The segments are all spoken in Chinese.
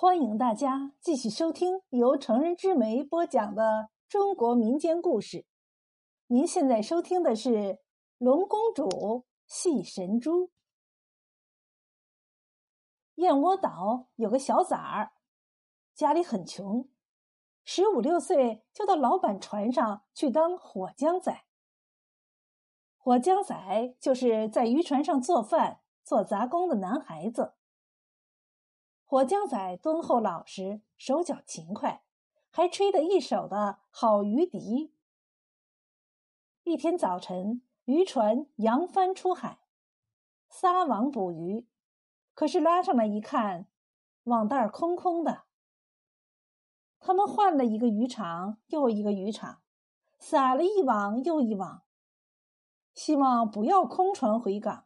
欢迎大家继续收听由成人之美播讲的中国民间故事。您现在收听的是《龙公主戏神珠》。燕窝岛有个小崽儿，家里很穷，十五六岁就到老板船上去当火浆仔。火浆仔就是在渔船上做饭、做杂工的男孩子。火浆仔敦厚老实，手脚勤快，还吹得一手的好渔笛。一天早晨，渔船扬帆出海，撒网捕鱼，可是拉上来一看，网袋空空的。他们换了一个渔场又一个渔场，撒了一网又一网，希望不要空船回港。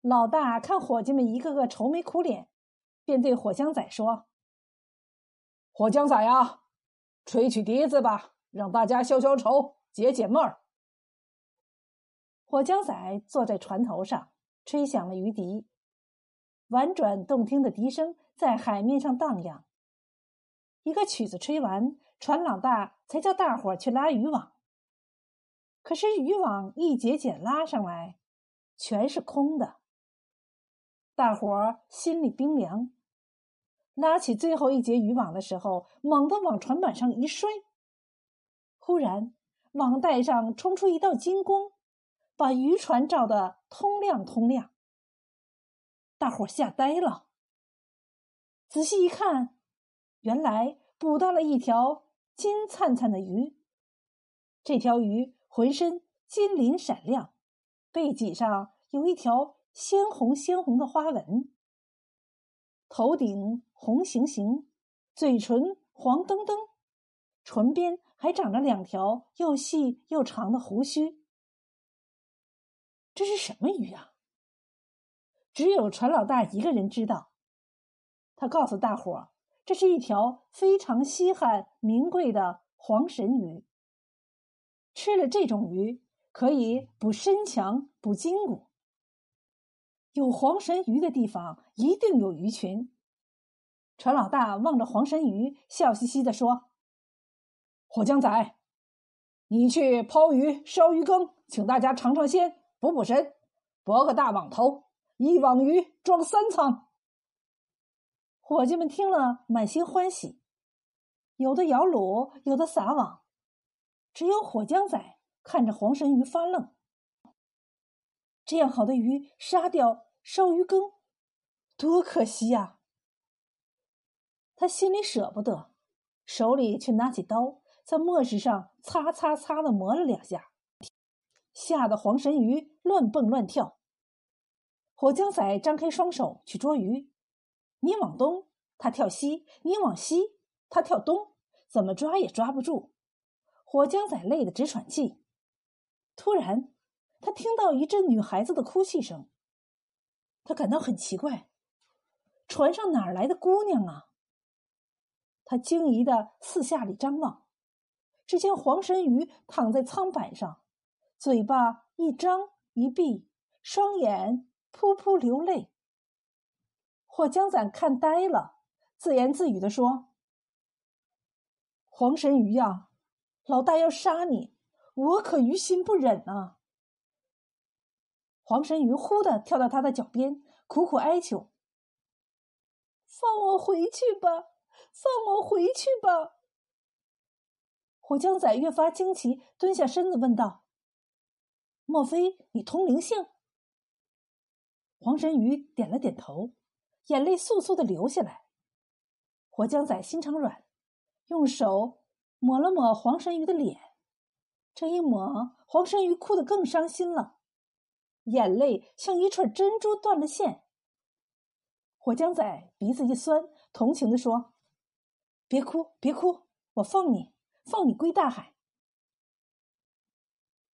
老大看伙计们一个个愁眉苦脸。便对火枪仔说：“火枪仔呀，吹起笛子吧，让大家消消愁，解解闷儿。”火枪仔坐在船头上，吹响了鱼笛，婉转动听的笛声在海面上荡漾。一个曲子吹完，船老大才叫大伙去拉渔网。可是渔网一节节拉上来，全是空的。大伙儿心里冰凉。拉起最后一节渔网的时候，猛地往船板上一摔，忽然网带上冲出一道金光，把渔船照得通亮通亮。大伙吓呆了。仔细一看，原来捕到了一条金灿灿的鱼。这条鱼浑身金鳞闪亮，背脊上有一条。鲜红鲜红的花纹，头顶红星星，嘴唇黄澄澄，唇边还长着两条又细又长的胡须。这是什么鱼啊？只有船老大一个人知道。他告诉大伙儿，这是一条非常稀罕名贵的黄神鱼。吃了这种鱼，可以补身强、补筋骨。有黄神鱼的地方，一定有鱼群。船老大望着黄神鱼，笑嘻嘻地说：“火浆仔，你去抛鱼、烧鱼羹，请大家尝尝鲜，补补神，博个大网头，一网鱼装三仓。”伙计们听了，满心欢喜，有的摇橹，有的撒网，只有火浆仔看着黄神鱼发愣。这样好的鱼杀掉烧鱼羹，多可惜呀！他心里舍不得，手里却拿起刀，在磨石上擦擦擦的磨了两下，吓得黄神鱼乱蹦乱跳。火浆仔张开双手去捉鱼，你往东，他跳西；你往西，他跳东，怎么抓也抓不住。火浆仔累得直喘气。突然。他听到一阵女孩子的哭泣声，他感到很奇怪，船上哪来的姑娘啊？他惊疑的四下里张望，只见黄神鱼躺在舱板上，嘴巴一张一闭，双眼噗噗流泪。霍江仔看呆了，自言自语的说：“黄神鱼呀，老大要杀你，我可于心不忍啊！”黄神鱼忽地跳到他的脚边，苦苦哀求：“放我回去吧，放我回去吧！”火浆仔越发惊奇，蹲下身子问道：“莫非你通灵性？”黄神鱼点了点头，眼泪簌簌的流下来。火浆仔心肠软，用手抹了抹黄神鱼的脸，这一抹，黄神鱼哭得更伤心了。眼泪像一串珍珠断了线。火浆仔鼻子一酸，同情地说：“别哭，别哭，我放你，放你归大海。”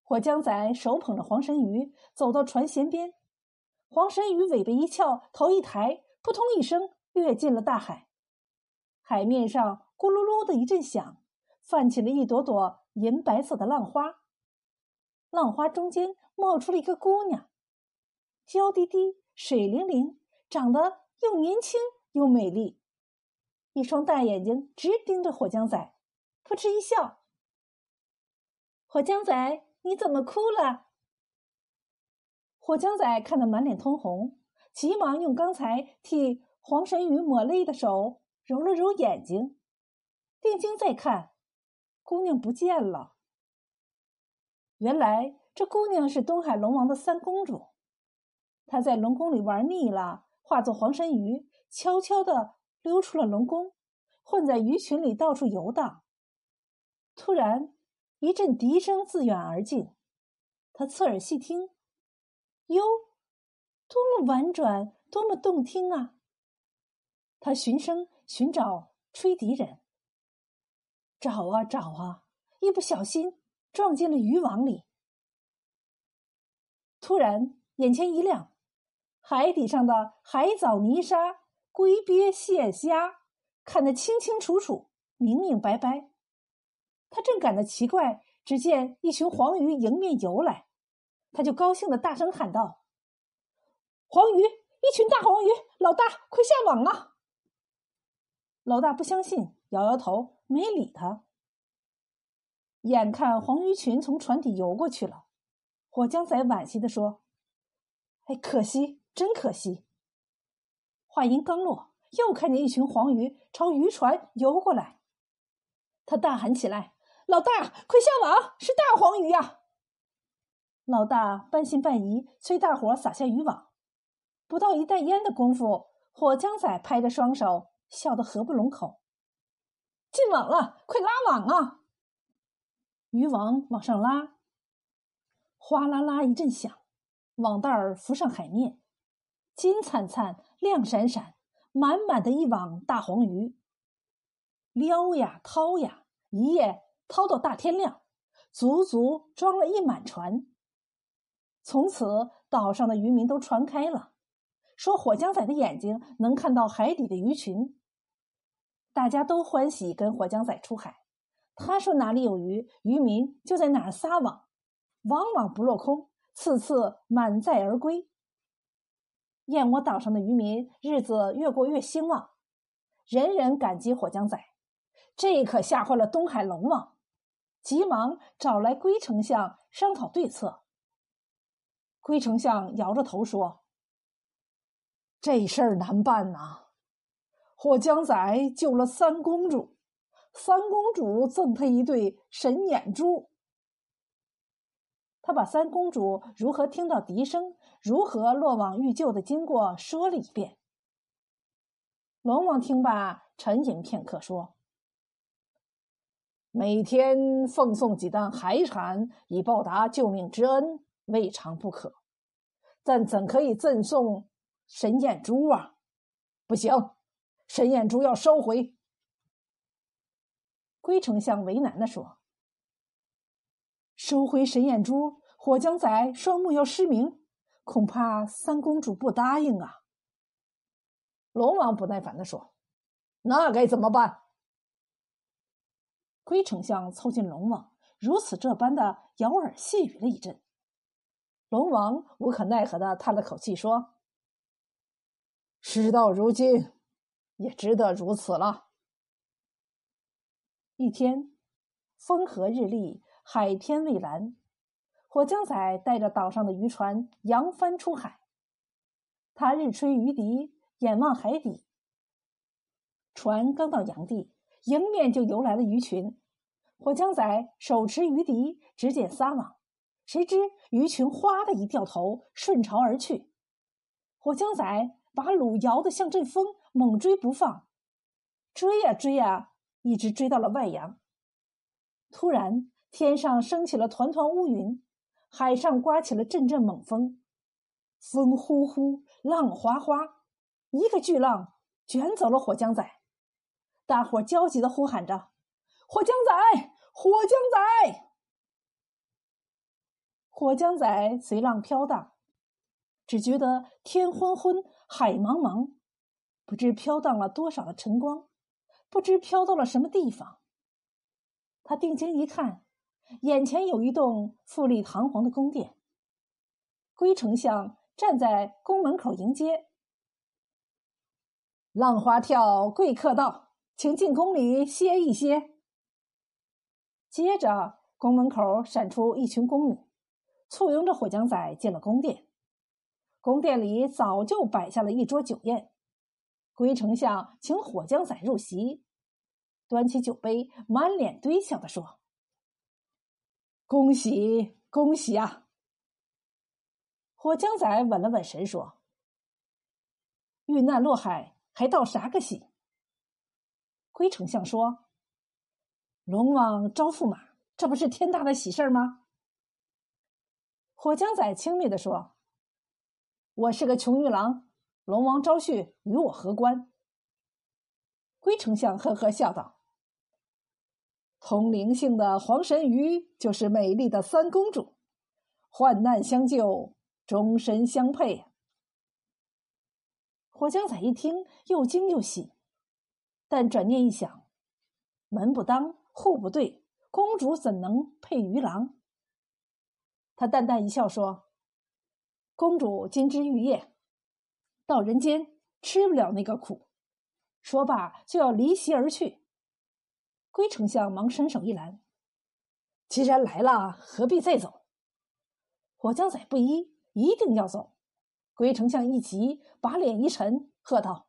火浆仔手捧着黄神鱼走到船舷边，黄神鱼尾巴一翘，头一抬，扑通一声跃进了大海。海面上咕噜噜的一阵响，泛起了一朵朵银白色的浪花。浪花中间冒出了一个姑娘，娇滴滴、水灵灵，长得又年轻又美丽。一双大眼睛直盯着火江仔，扑哧一笑：“火江仔，你怎么哭了？”火江仔看得满脸通红，急忙用刚才替黄神鱼抹泪的手揉了揉眼睛，定睛再看，姑娘不见了。原来这姑娘是东海龙王的三公主，她在龙宫里玩腻了，化作黄神鱼，悄悄地溜出了龙宫，混在鱼群里到处游荡。突然，一阵笛声自远而近，她侧耳细听。哟，多么婉转，多么动听啊！他循声寻找吹笛人，找啊找啊，一不小心撞进了渔网里。突然眼前一亮，海底上的海藻、泥沙、龟鳖、蟹虾，看得清清楚楚、明明白白。他正感到奇怪，只见一群黄鱼迎面游来。他就高兴的大声喊道：“黄鱼，一群大黄鱼！老大，快下网啊！”老大不相信，摇摇头，没理他。眼看黄鱼群从船底游过去了，火江仔惋惜的说：“哎，可惜，真可惜。”话音刚落，又看见一群黄鱼朝渔船游过来，他大喊起来：“老大，快下网！是大黄鱼呀！”老大半信半疑，催大伙撒下渔网。不到一袋烟的功夫，火枪仔拍着双手，笑得合不拢口。进网了，快拉网啊！渔网往上拉，哗啦啦一阵响，网袋儿浮上海面，金灿灿、亮闪闪，满满的一网大黄鱼。撩呀掏呀，一夜掏到大天亮，足足装了一满船。从此，岛上的渔民都传开了，说火江仔的眼睛能看到海底的鱼群。大家都欢喜跟火江仔出海。他说哪里有鱼，渔民就在哪儿撒网，往往不落空，次次满载而归。燕窝岛上的渔民日子越过越兴旺，人人感激火江仔，这可吓坏了东海龙王，急忙找来龟丞相商讨对策。龟丞相摇着头说：“这事儿难办呐！火江仔救了三公主，三公主赠他一对神眼珠。他把三公主如何听到笛声、如何落网遇救的经过说了一遍。龙王听罢，沉吟片刻，说：‘每天奉送几担海产，以报答救命之恩。’”未尝不可，但怎可以赠送神眼珠啊？不行，神眼珠要收回。龟丞相为难的说：“收回神眼珠，火将仔双目要失明，恐怕三公主不答应啊。”龙王不耐烦的说：“那该怎么办？”龟丞相凑近龙王，如此这般的咬耳细语了一阵。龙王无可奈何的叹了口气，说：“事到如今，也只得如此了。”一天，风和日丽，海天蔚蓝，火枪仔带着岛上的渔船扬帆出海。他日吹鱼笛，眼望海底。船刚到洋地，迎面就游来了鱼群。火枪仔手持鱼笛，只见撒网。谁知鱼群哗的一掉头，顺潮而去。火江仔把橹摇得像阵风，猛追不放。追呀追呀，一直追到了外洋。突然，天上升起了团团乌云，海上刮起了阵阵猛风，风呼呼，浪哗哗，一个巨浪卷走了火江仔。大伙焦急的呼喊着：“火江仔，火江仔！”火江仔随浪飘荡，只觉得天昏昏，海茫茫，不知飘荡了多少的晨光，不知飘到了什么地方。他定睛一看，眼前有一栋富丽堂皇的宫殿。龟丞相站在宫门口迎接，浪花跳，贵客到，请进宫里歇一歇。”接着，宫门口闪出一群宫女，簇拥着火将仔进了宫殿。宫殿里早就摆下了一桌酒宴，龟丞相请火将仔入席，端起酒杯，满脸堆笑的说：“恭喜恭喜啊！”火将仔稳了稳神说：“遇难落海，还道啥个喜？”龟丞相说。龙王招驸马，这不是天大的喜事儿吗？火将仔轻蔑地说：“我是个穷玉郎，龙王招婿与我何关？”龟丞相呵呵笑道：“通灵性的黄神鱼就是美丽的三公主，患难相救，终身相配。”火将仔一听，又惊又喜，但转念一想，门不当。户不对，公主怎能配鱼郎？他淡淡一笑说：“公主金枝玉叶，到人间吃不了那个苦。”说罢就要离席而去。龟丞相忙伸手一拦：“既然来了，何必再走？”火将仔不依，一定要走。龟丞相一急，把脸一沉，喝道：“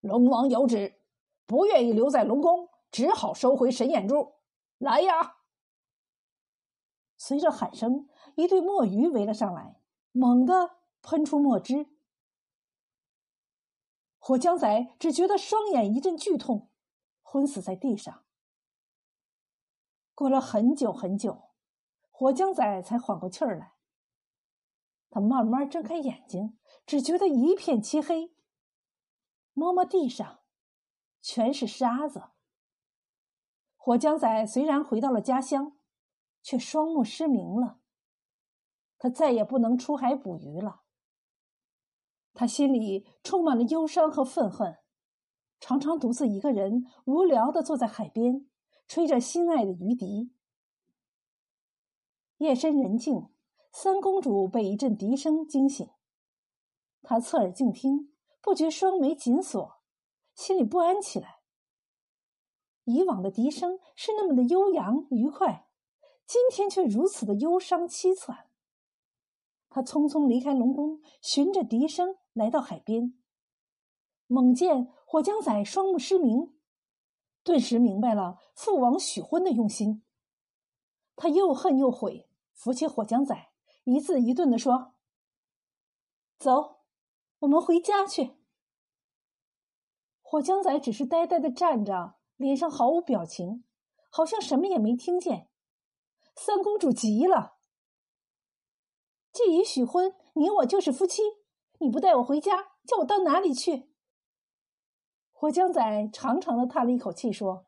龙王有旨，不愿意留在龙宫。”只好收回神眼珠，来呀！随着喊声，一对墨鱼围了上来，猛地喷出墨汁。火将仔只觉得双眼一阵剧痛，昏死在地上。过了很久很久，火将仔才缓过气儿来。他慢慢睁开眼睛，只觉得一片漆黑，摸摸地上，全是沙子。火将仔虽然回到了家乡，却双目失明了。他再也不能出海捕鱼了。他心里充满了忧伤和愤恨，常常独自一个人无聊的坐在海边，吹着心爱的鱼笛。夜深人静，三公主被一阵笛声惊醒。她侧耳静听，不觉双眉紧锁，心里不安起来。以往的笛声是那么的悠扬愉快，今天却如此的忧伤凄惨。他匆匆离开龙宫，循着笛声来到海边，猛见火将仔双目失明，顿时明白了父王许婚的用心。他又恨又悔，扶起火将仔，一字一顿的说：“走，我们回家去。”火将仔只是呆呆的站着。脸上毫无表情，好像什么也没听见。三公主急了：“既已许婚，你我就是夫妻，你不带我回家，叫我到哪里去？”火将仔长长的叹了一口气，说：“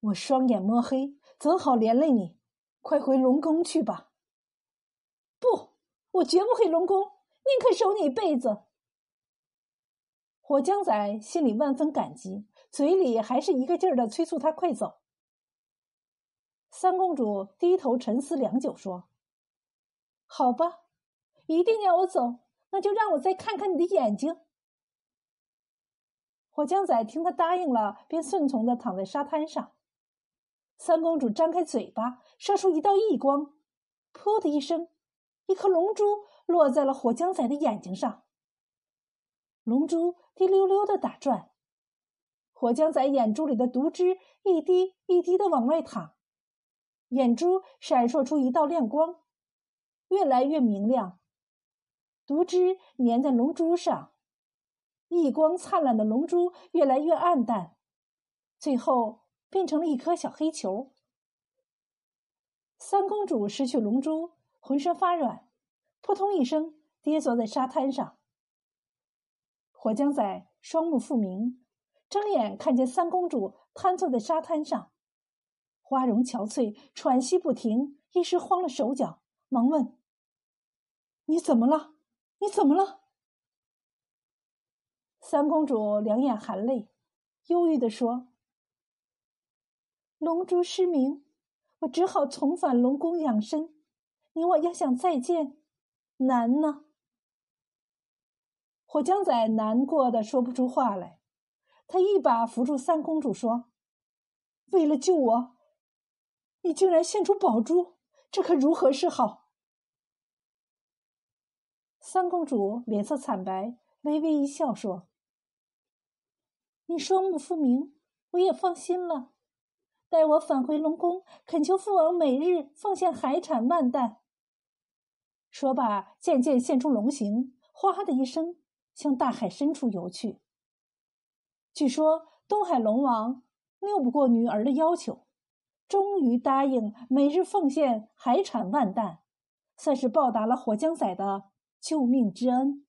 我双眼摸黑，怎好连累你？快回龙宫去吧。”“不，我绝不回龙宫，宁可守你一辈子。”火将仔心里万分感激。嘴里还是一个劲儿的催促他快走。三公主低头沉思良久，说：“好吧，一定要我走，那就让我再看看你的眼睛。”火将仔听他答应了，便顺从的躺在沙滩上。三公主张开嘴巴，射出一道异光，噗的一声，一颗龙珠落在了火将仔的眼睛上。龙珠滴溜溜的打转。火将仔眼珠里的毒汁一滴一滴的往外淌，眼珠闪烁出一道亮光，越来越明亮。毒汁粘在龙珠上，异光灿烂的龙珠越来越暗淡，最后变成了一颗小黑球。三公主失去龙珠，浑身发软，扑通一声跌坐在沙滩上。火将仔双目复明。睁眼看见三公主瘫坐在沙滩上，花容憔悴，喘息不停，一时慌了手脚，忙问：“你怎么了？你怎么了？”三公主两眼含泪，忧郁的说：“龙珠失明，我只好重返龙宫养身。你我要想再见，难呢。”火将仔难过的说不出话来。他一把扶住三公主，说：“为了救我，你竟然献出宝珠，这可如何是好？”三公主脸色惨白，微微一笑，说：“你双目复明，我也放心了。待我返回龙宫，恳求父王每日奉献海产万担。”说罢，渐渐现出龙形，哗的一声，向大海深处游去。据说东海龙王拗不过女儿的要求，终于答应每日奉献海产万担，算是报答了火江仔的救命之恩。